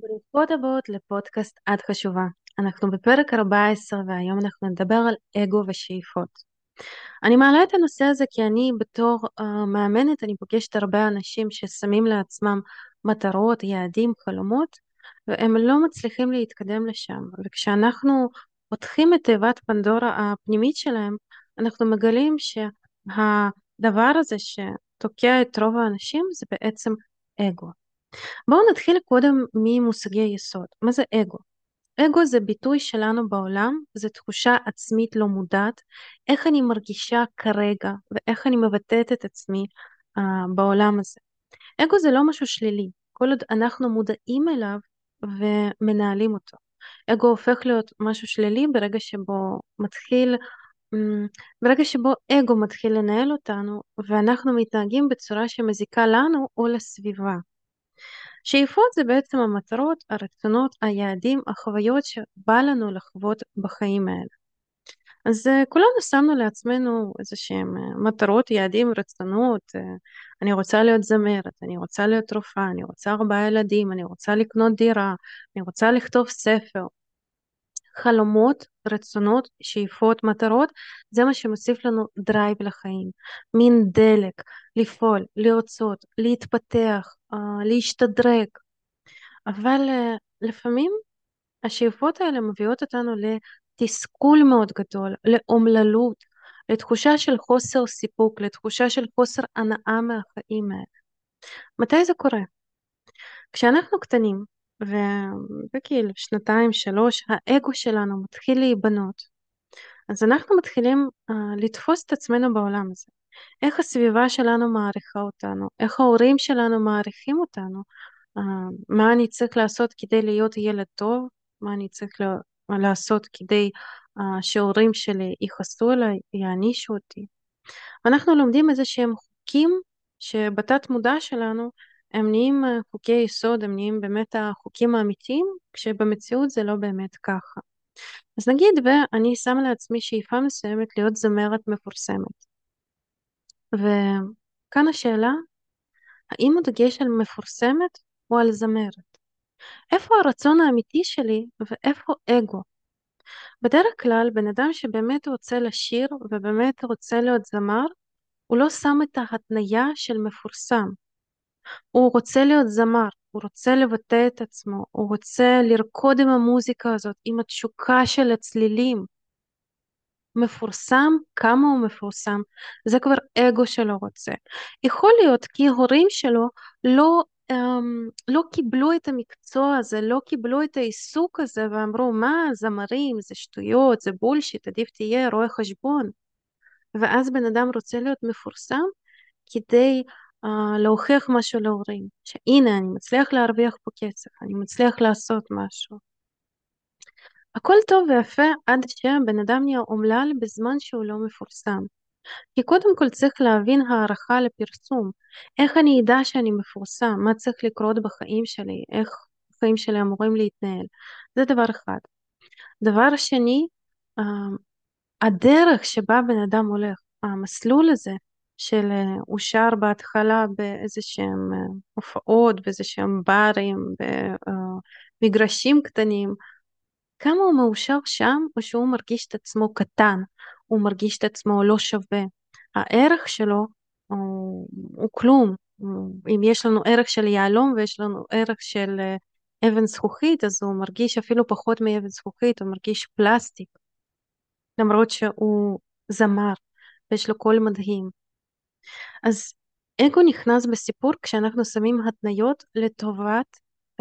ברוכות הבאות לפודקאסט את חשובה. אנחנו בפרק 14 והיום אנחנו נדבר על אגו ושאיפות. אני מעלה את הנושא הזה כי אני בתור uh, מאמנת, אני פוגשת הרבה אנשים ששמים לעצמם מטרות, יעדים, חלומות, והם לא מצליחים להתקדם לשם. וכשאנחנו פותחים את תיבת פנדורה הפנימית שלהם, אנחנו מגלים שהדבר הזה שתוקע את רוב האנשים זה בעצם אגו. בואו נתחיל קודם ממושגי יסוד. מה זה אגו? אגו זה ביטוי שלנו בעולם, זו תחושה עצמית לא מודעת, איך אני מרגישה כרגע ואיך אני מבטאת את עצמי uh, בעולם הזה. אגו זה לא משהו שלילי, כל עוד אנחנו מודעים אליו ומנהלים אותו. אגו הופך להיות משהו שלילי ברגע שבו מתחיל, ברגע שבו אגו מתחיל לנהל אותנו ואנחנו מתנהגים בצורה שמזיקה לנו או לסביבה. שאיפות זה בעצם המטרות, הרצונות, היעדים, החוויות שבא לנו לחוות בחיים האלה. אז uh, כולנו שמנו לעצמנו איזה שהם uh, מטרות, יעדים, רצונות, uh, אני רוצה להיות זמרת, אני רוצה להיות רופאה, אני רוצה ארבעה ילדים, אני רוצה לקנות דירה, אני רוצה לכתוב ספר. חלומות, רצונות, שאיפות, מטרות, זה מה שמוסיף לנו drive לחיים, מין דלק, לפעול, לרצות, להתפתח, להשתדרג. אבל לפעמים השאיפות האלה מביאות אותנו לתסכול מאוד גדול, לאומללות, לתחושה של חוסר סיפוק, לתחושה של חוסר הנאה מהחיים האלה. מתי זה קורה? כשאנחנו קטנים, ובגיל שנתיים, שלוש, האגו שלנו מתחיל להיבנות. אז אנחנו מתחילים uh, לתפוס את עצמנו בעולם הזה. איך הסביבה שלנו מעריכה אותנו, איך ההורים שלנו מעריכים אותנו, uh, מה אני צריך לעשות כדי להיות ילד טוב, מה אני צריך לעשות כדי uh, שההורים שלי יכעסו עליי, יענישו אותי. ואנחנו לומדים איזה שהם חוקים שבתת מודע שלנו הם נהיים אה, חוקי יסוד, הם נהיים באמת החוקים האמיתיים, כשבמציאות זה לא באמת ככה. אז נגיד ואני שמה לעצמי שאיפה מסוימת להיות זמרת מפורסמת. וכאן השאלה, האם הדגש על מפורסמת או על זמרת? איפה הרצון האמיתי שלי ואיפה אגו? בדרך כלל בן אדם שבאמת רוצה לשיר ובאמת רוצה להיות זמר, הוא לא שם את ההתניה של מפורסם. הוא רוצה להיות זמר, הוא רוצה לבטא את עצמו, הוא רוצה לרקוד עם המוזיקה הזאת, עם התשוקה של הצלילים. מפורסם, כמה הוא מפורסם, זה כבר אגו שלו רוצה. יכול להיות כי הורים שלו לא, um, לא קיבלו את המקצוע הזה, לא קיבלו את העיסוק הזה ואמרו מה זמרים, זה שטויות, זה בולשיט, עדיף תהיה רואה חשבון. ואז בן אדם רוצה להיות מפורסם כדי להוכיח משהו להורים, שהנה אני מצליח להרוויח פה כסף, אני מצליח לעשות משהו. הכל טוב ויפה עד שהבן אדם נהיה אומלל בזמן שהוא לא מפורסם. כי קודם כל צריך להבין הערכה לפרסום. איך אני אדע שאני מפורסם? מה צריך לקרות בחיים שלי? איך החיים שלי אמורים להתנהל? זה דבר אחד. דבר שני, uh, הדרך שבה בן אדם הולך, המסלול הזה של אה, הוא שר בהתחלה באיזה שהם אה, הופעות, באיזה שהם ברים, במגרשים קטנים, כמה הוא מאושר שם או שהוא מרגיש את עצמו קטן, הוא מרגיש את עצמו לא שווה. הערך שלו הוא, הוא כלום. אם יש לנו ערך של יהלום ויש לנו ערך של אה, אבן זכוכית, אז הוא מרגיש אפילו פחות מאבן זכוכית, הוא מרגיש פלסטיק. למרות שהוא זמר ויש לו קול מדהים. אז אגו נכנס בסיפור כשאנחנו שמים התניות לטובת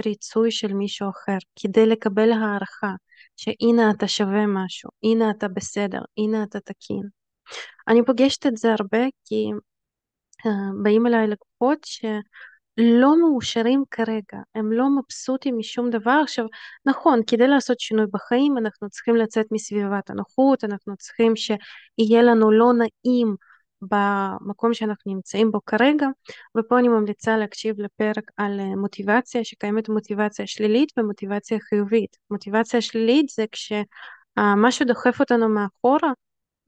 ריצוי של מישהו אחר, כדי לקבל הערכה, שהנה אתה שווה משהו, הנה אתה בסדר, הנה אתה תקין. אני פוגשת את זה הרבה כי uh, באים אליי לקוחות שלא מאושרים כרגע, הם לא מבסוטים משום דבר. עכשיו, נכון, כדי לעשות שינוי בחיים אנחנו צריכים לצאת מסביבת הנוחות, אנחנו צריכים שיהיה לנו לא נעים במקום שאנחנו נמצאים בו כרגע, ופה אני ממליצה להקשיב לפרק על אה, מוטיבציה, שקיימת מוטיבציה שלילית ומוטיבציה חיובית. מוטיבציה שלילית זה כשמשהו דוחף אותנו מאחורה,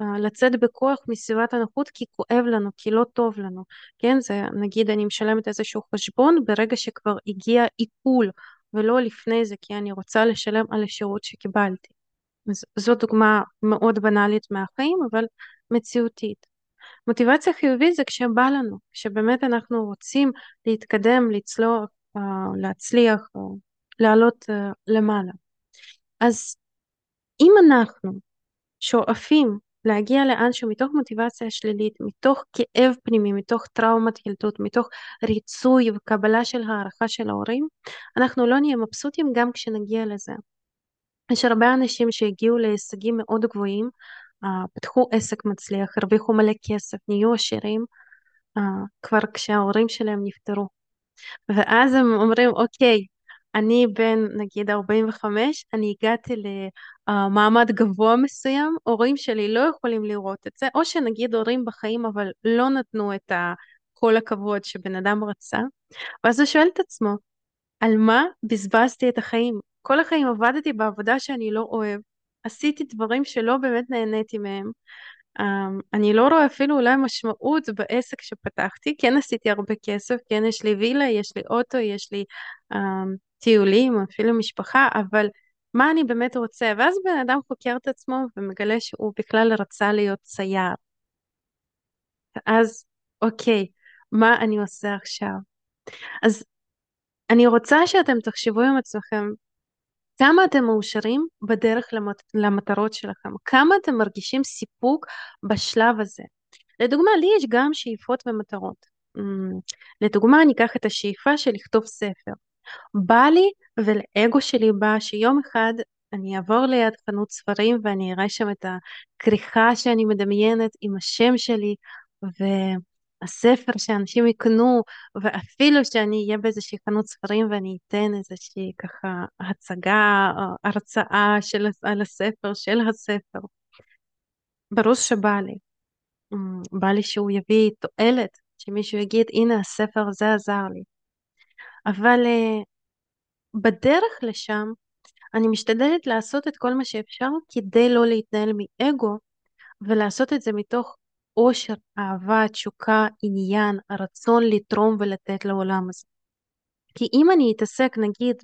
אה, לצאת בכוח מסביבת הנוחות כי כואב לנו, כי לא טוב לנו, כן? זה נגיד אני משלמת איזשהו חשבון, ברגע שכבר הגיע עיכול ולא לפני זה כי אני רוצה לשלם על השירות שקיבלתי. זו דוגמה מאוד בנאלית מהחיים אבל מציאותית. מוטיבציה חיובית זה כשבא לנו, כשבאמת אנחנו רוצים להתקדם, לצלוח, אה, להצליח, לעלות אה, למעלה. אז אם אנחנו שואפים להגיע לאנשהו מתוך מוטיבציה שלילית, מתוך כאב פנימי, מתוך טראומת ילדות, מתוך ריצוי וקבלה של הערכה של ההורים, אנחנו לא נהיה מבסוטים גם כשנגיע לזה. יש הרבה אנשים שהגיעו להישגים מאוד גבוהים, פתחו עסק מצליח, הרוויחו מלא כסף, נהיו עשירים, כבר כשההורים שלהם נפטרו. ואז הם אומרים, אוקיי, אני בן נגיד 45, אני הגעתי למעמד גבוה מסוים, הורים שלי לא יכולים לראות את זה, או שנגיד הורים בחיים אבל לא נתנו את כל הכבוד שבן אדם רצה, ואז הוא שואל את עצמו, על מה בזבזתי את החיים? כל החיים עבדתי בעבודה שאני לא אוהב, עשיתי דברים שלא באמת נהניתי מהם, Um, אני לא רואה אפילו אולי משמעות בעסק שפתחתי, כן עשיתי הרבה כסף, כן יש לי וילה, יש לי אוטו, יש לי um, טיולים, אפילו משפחה, אבל מה אני באמת רוצה? ואז בן אדם חוקר את עצמו ומגלה שהוא בכלל רצה להיות צייר. אז אוקיי, מה אני עושה עכשיו? אז אני רוצה שאתם תחשבו עם עצמכם כמה אתם מאושרים בדרך למט... למטרות שלכם, כמה אתם מרגישים סיפוק בשלב הזה. לדוגמה, לי יש גם שאיפות ומטרות. לדוגמה, אני אקח את השאיפה של לכתוב ספר. בא לי ולאגו שלי בא שיום אחד אני אעבור ליד חנות ספרים ואני אראה שם את הכריכה שאני מדמיינת עם השם שלי והספר שאנשים יקנו ואפילו שאני אהיה באיזושהי חנות ספרים ואני אתן איזושהי ככה הצגה, הרצאה של, על הספר, של הספר. ברור שבא לי. בא לי שהוא יביא תועלת, שמישהו יגיד הנה הספר הזה עזר לי. אבל אה, בדרך לשם אני משתדלת לעשות את כל מה שאפשר כדי לא להתנהל מאגו ולעשות את זה מתוך אושר, אהבה, תשוקה, עניין, הרצון לתרום ולתת לעולם הזה. כי אם אני אתעסק נגיד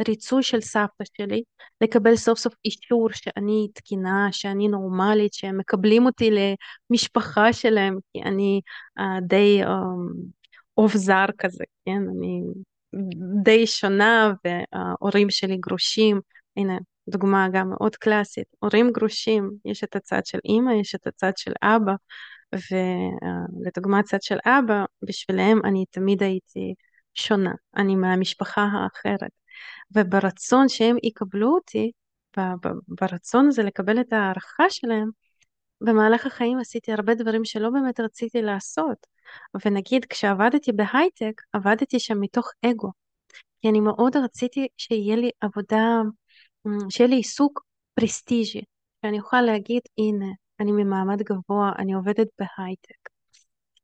בריצוי של סבתא שלי, לקבל סוף סוף אישור שאני תקינה, שאני נורמלית, שהם מקבלים אותי למשפחה שלהם, כי אני uh, די עוף um, זר כזה, כן? אני די שונה וההורים שלי גרושים, הנה דוגמה גם מאוד קלאסית, הורים גרושים, יש את הצד של אימא, יש את הצד של אבא, ולדוגמה הצד של אבא, בשבילם אני תמיד הייתי שונה, אני מהמשפחה האחרת, וברצון שהם יקבלו אותי, ברצון הזה לקבל את ההערכה שלהם, במהלך החיים עשיתי הרבה דברים שלא באמת רציתי לעשות. ונגיד כשעבדתי בהייטק, עבדתי שם מתוך אגו. כי אני מאוד רציתי שיהיה לי עבודה, שיהיה לי עיסוק פרסטיג'י. שאני אוכל להגיד, הנה, אני ממעמד גבוה, אני עובדת בהייטק.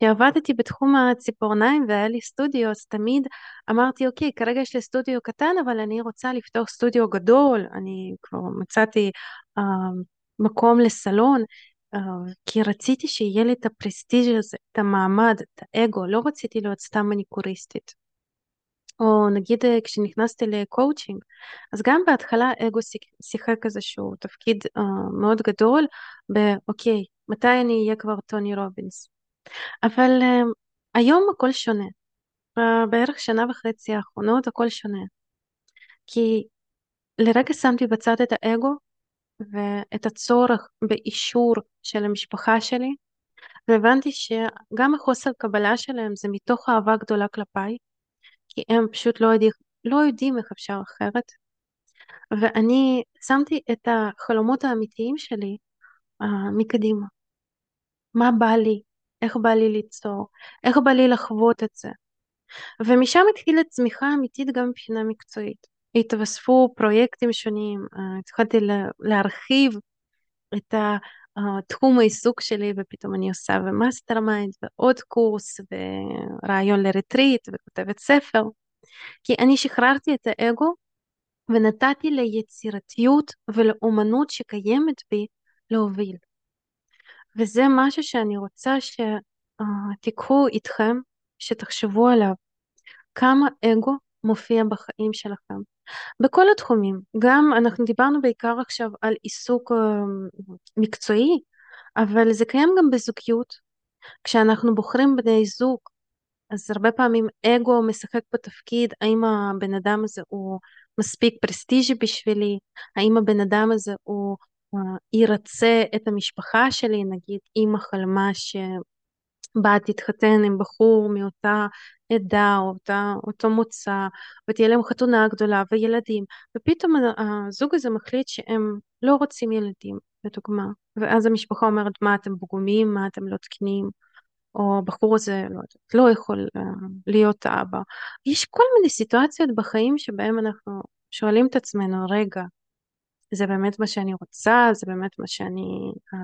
כשעבדתי בתחום הציפורניים והיה לי סטודיו, אז תמיד אמרתי, אוקיי, כרגע יש לי סטודיו קטן, אבל אני רוצה לפתוח סטודיו גדול, אני כבר מצאתי uh, מקום לסלון, uh, כי רציתי שיהיה לי את הפרסטיג' הזה, את המעמד, את האגו, לא רציתי להיות סתם מניקוריסטית. או נגיד אה, כשנכנסתי לקואוצ'ינג, אז גם בהתחלה אגו שיחק איזשהו תפקיד uh, מאוד גדול באוקיי, מתי אני אהיה כבר טוני רובינס. אבל uh, היום הכל שונה. בערך שנה וחצי האחרונות הכל שונה. כי לרגע שמתי בצד את האגו ואת הצורך באישור של המשפחה שלי, והבנתי שגם החוסר קבלה שלהם זה מתוך אהבה גדולה כלפיי, כי הם פשוט לא יודעים, לא יודעים איך אפשר אחרת. ואני שמתי את החלומות האמיתיים שלי uh, מקדימה. מה בא לי? איך בא לי ליצור? איך בא לי לחוות את זה? ומשם התחילה צמיחה אמיתית גם מבחינה מקצועית. התווספו פרויקטים שונים, אה, התחלתי להרחיב את תחום העיסוק שלי ופתאום אני עושה ו mastermind ועוד קורס ורעיון ל retreat וכותבת ספר כי אני שחררתי את האגו ונתתי ליצירתיות ולאומנות שקיימת בי להוביל. וזה משהו שאני רוצה שתיקחו איתכם, שתחשבו עליו. כמה אגו מופיע בחיים שלכם. בכל התחומים. גם אנחנו דיברנו בעיקר עכשיו על עיסוק אה, מקצועי, אבל זה קיים גם בזוגיות. כשאנחנו בוחרים בני זוג, אז הרבה פעמים אגו משחק בתפקיד, האם הבן אדם הזה הוא מספיק פרסטיג'י בשבילי, האם הבן אדם הזה הוא uh, ירצה את המשפחה שלי, נגיד אימא חלמה שבה תתחתן עם בחור מאותה עדה או אותה, אותו מוצא ותהיה להם חתונה גדולה וילדים ופתאום הזוג הזה מחליט שהם לא רוצים ילדים לדוגמה ואז המשפחה אומרת מה אתם פגומים מה אתם לא תקנים או הבחור הזה לא, לא יכול uh, להיות אבא. יש כל מיני סיטואציות בחיים שבהם אנחנו שואלים את עצמנו, רגע, זה באמת מה שאני רוצה, זה באמת מה שאני uh,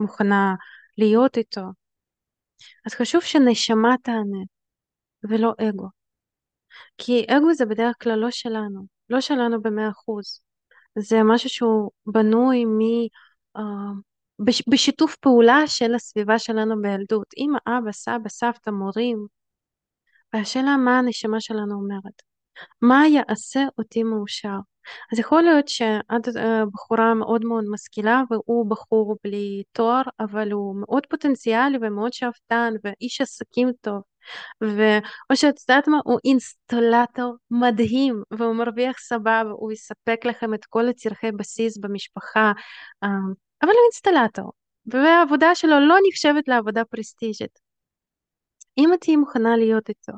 מוכנה להיות איתו. אז חשוב שנשמה תענה, ולא אגו. כי אגו זה בדרך כלל לא שלנו, לא שלנו במאה אחוז. זה משהו שהוא בנוי מ... Uh, בשיתוף פעולה של הסביבה שלנו בילדות, אמא, אבא, סבא, סבתא, מורים. והשאלה מה הנשמה שלנו אומרת. מה יעשה אותי מאושר? אז יכול להיות שאת בחורה מאוד מאוד משכילה והוא בחור בלי תואר, אבל הוא מאוד פוטנציאלי ומאוד שאפתן ואיש עסקים טוב. ואו שאת יודעת מה, הוא אינסטולטור מדהים והוא מרוויח סבבה, הוא יספק לכם את כל הצרכי בסיס במשפחה, אבל הוא אינסטלטור, והעבודה שלו לא נחשבת לעבודה פרסטיג'ית. אם את תהיי מוכנה להיות איתו,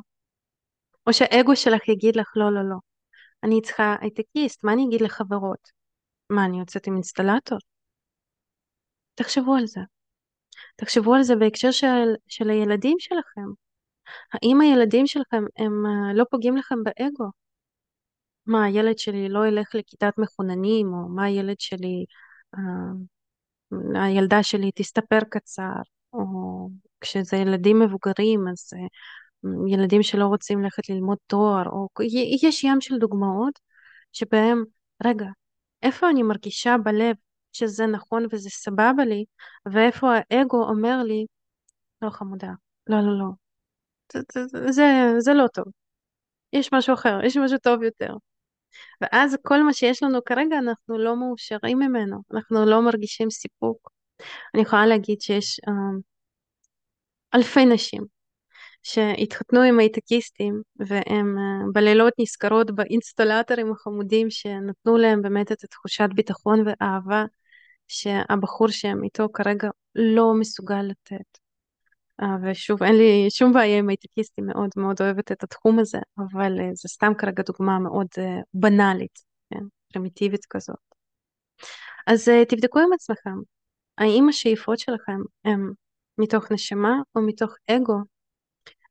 או שהאגו שלך יגיד לך לא, לא, לא, אני צריכה הייטקיסט, מה אני אגיד לחברות? מה, אני יוצאת עם אינסטלטור? תחשבו על זה. תחשבו על זה בהקשר של, של הילדים שלכם. האם הילדים שלכם הם אה, לא פוגעים לכם באגו? מה, הילד שלי לא ילך לכיתת מחוננים, או מה הילד שלי אה, הילדה שלי תסתפר קצר, או כשזה ילדים מבוגרים, אז אה, ילדים שלא רוצים ללכת ללמוד תואר, או יש ים של דוגמאות שבהם, רגע, איפה אני מרגישה בלב שזה נכון וזה סבבה לי, ואיפה האגו אומר לי, לא חמודה, לא, לא, לא, זה, זה, לא טוב, יש משהו אחר, יש משהו טוב יותר. ואז כל מה שיש לנו כרגע אנחנו לא מאושרים ממנו, אנחנו לא מרגישים סיפוק. אני יכולה להגיד שיש uh, אלפי נשים שהתחתנו עם הייטקיסטים והם uh, בלילות נזכרות באינסטולטורים החמודים שנתנו להם באמת את תחושת ביטחון ואהבה שהבחור שהם איתו כרגע לא מסוגל לתת. Uh, ושוב, אין לי שום בעיה עם הייטקיסטים, מאוד מאוד אוהבת את התחום הזה, אבל uh, זה סתם כרגע דוגמה מאוד בנאלית, כן? פרימיטיבית כזאת. אז תבדקו עם עצמכם, האם השאיפות שלכם הם מתוך נשמה או מתוך אגו,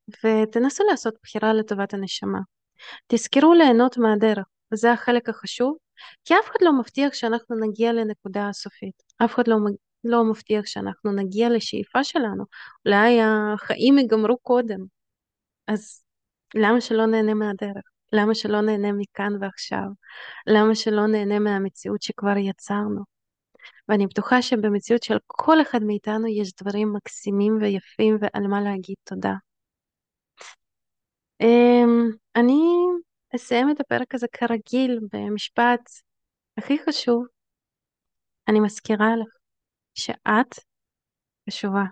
ותנסו לעשות בחירה לטובת הנשמה. תזכרו ליהנות מהדרך, וזה החלק החשוב, כי אף אחד לא מבטיח שאנחנו נגיע לנקודה הסופית. אף אחד לא, לא מבטיח שאנחנו נגיע לשאיפה שלנו. אולי החיים ייגמרו קודם. אז למה שלא נהנה מהדרך? למה שלא נהנה מכאן ועכשיו? למה שלא נהנה מהמציאות שכבר יצרנו? ואני בטוחה שבמציאות של כל אחד מאיתנו יש דברים מקסימים ויפים ועל מה להגיד תודה. אמ, אני אסיים את הפרק הזה כרגיל במשפט הכי חשוב. אני מזכירה לך שאת חשובה.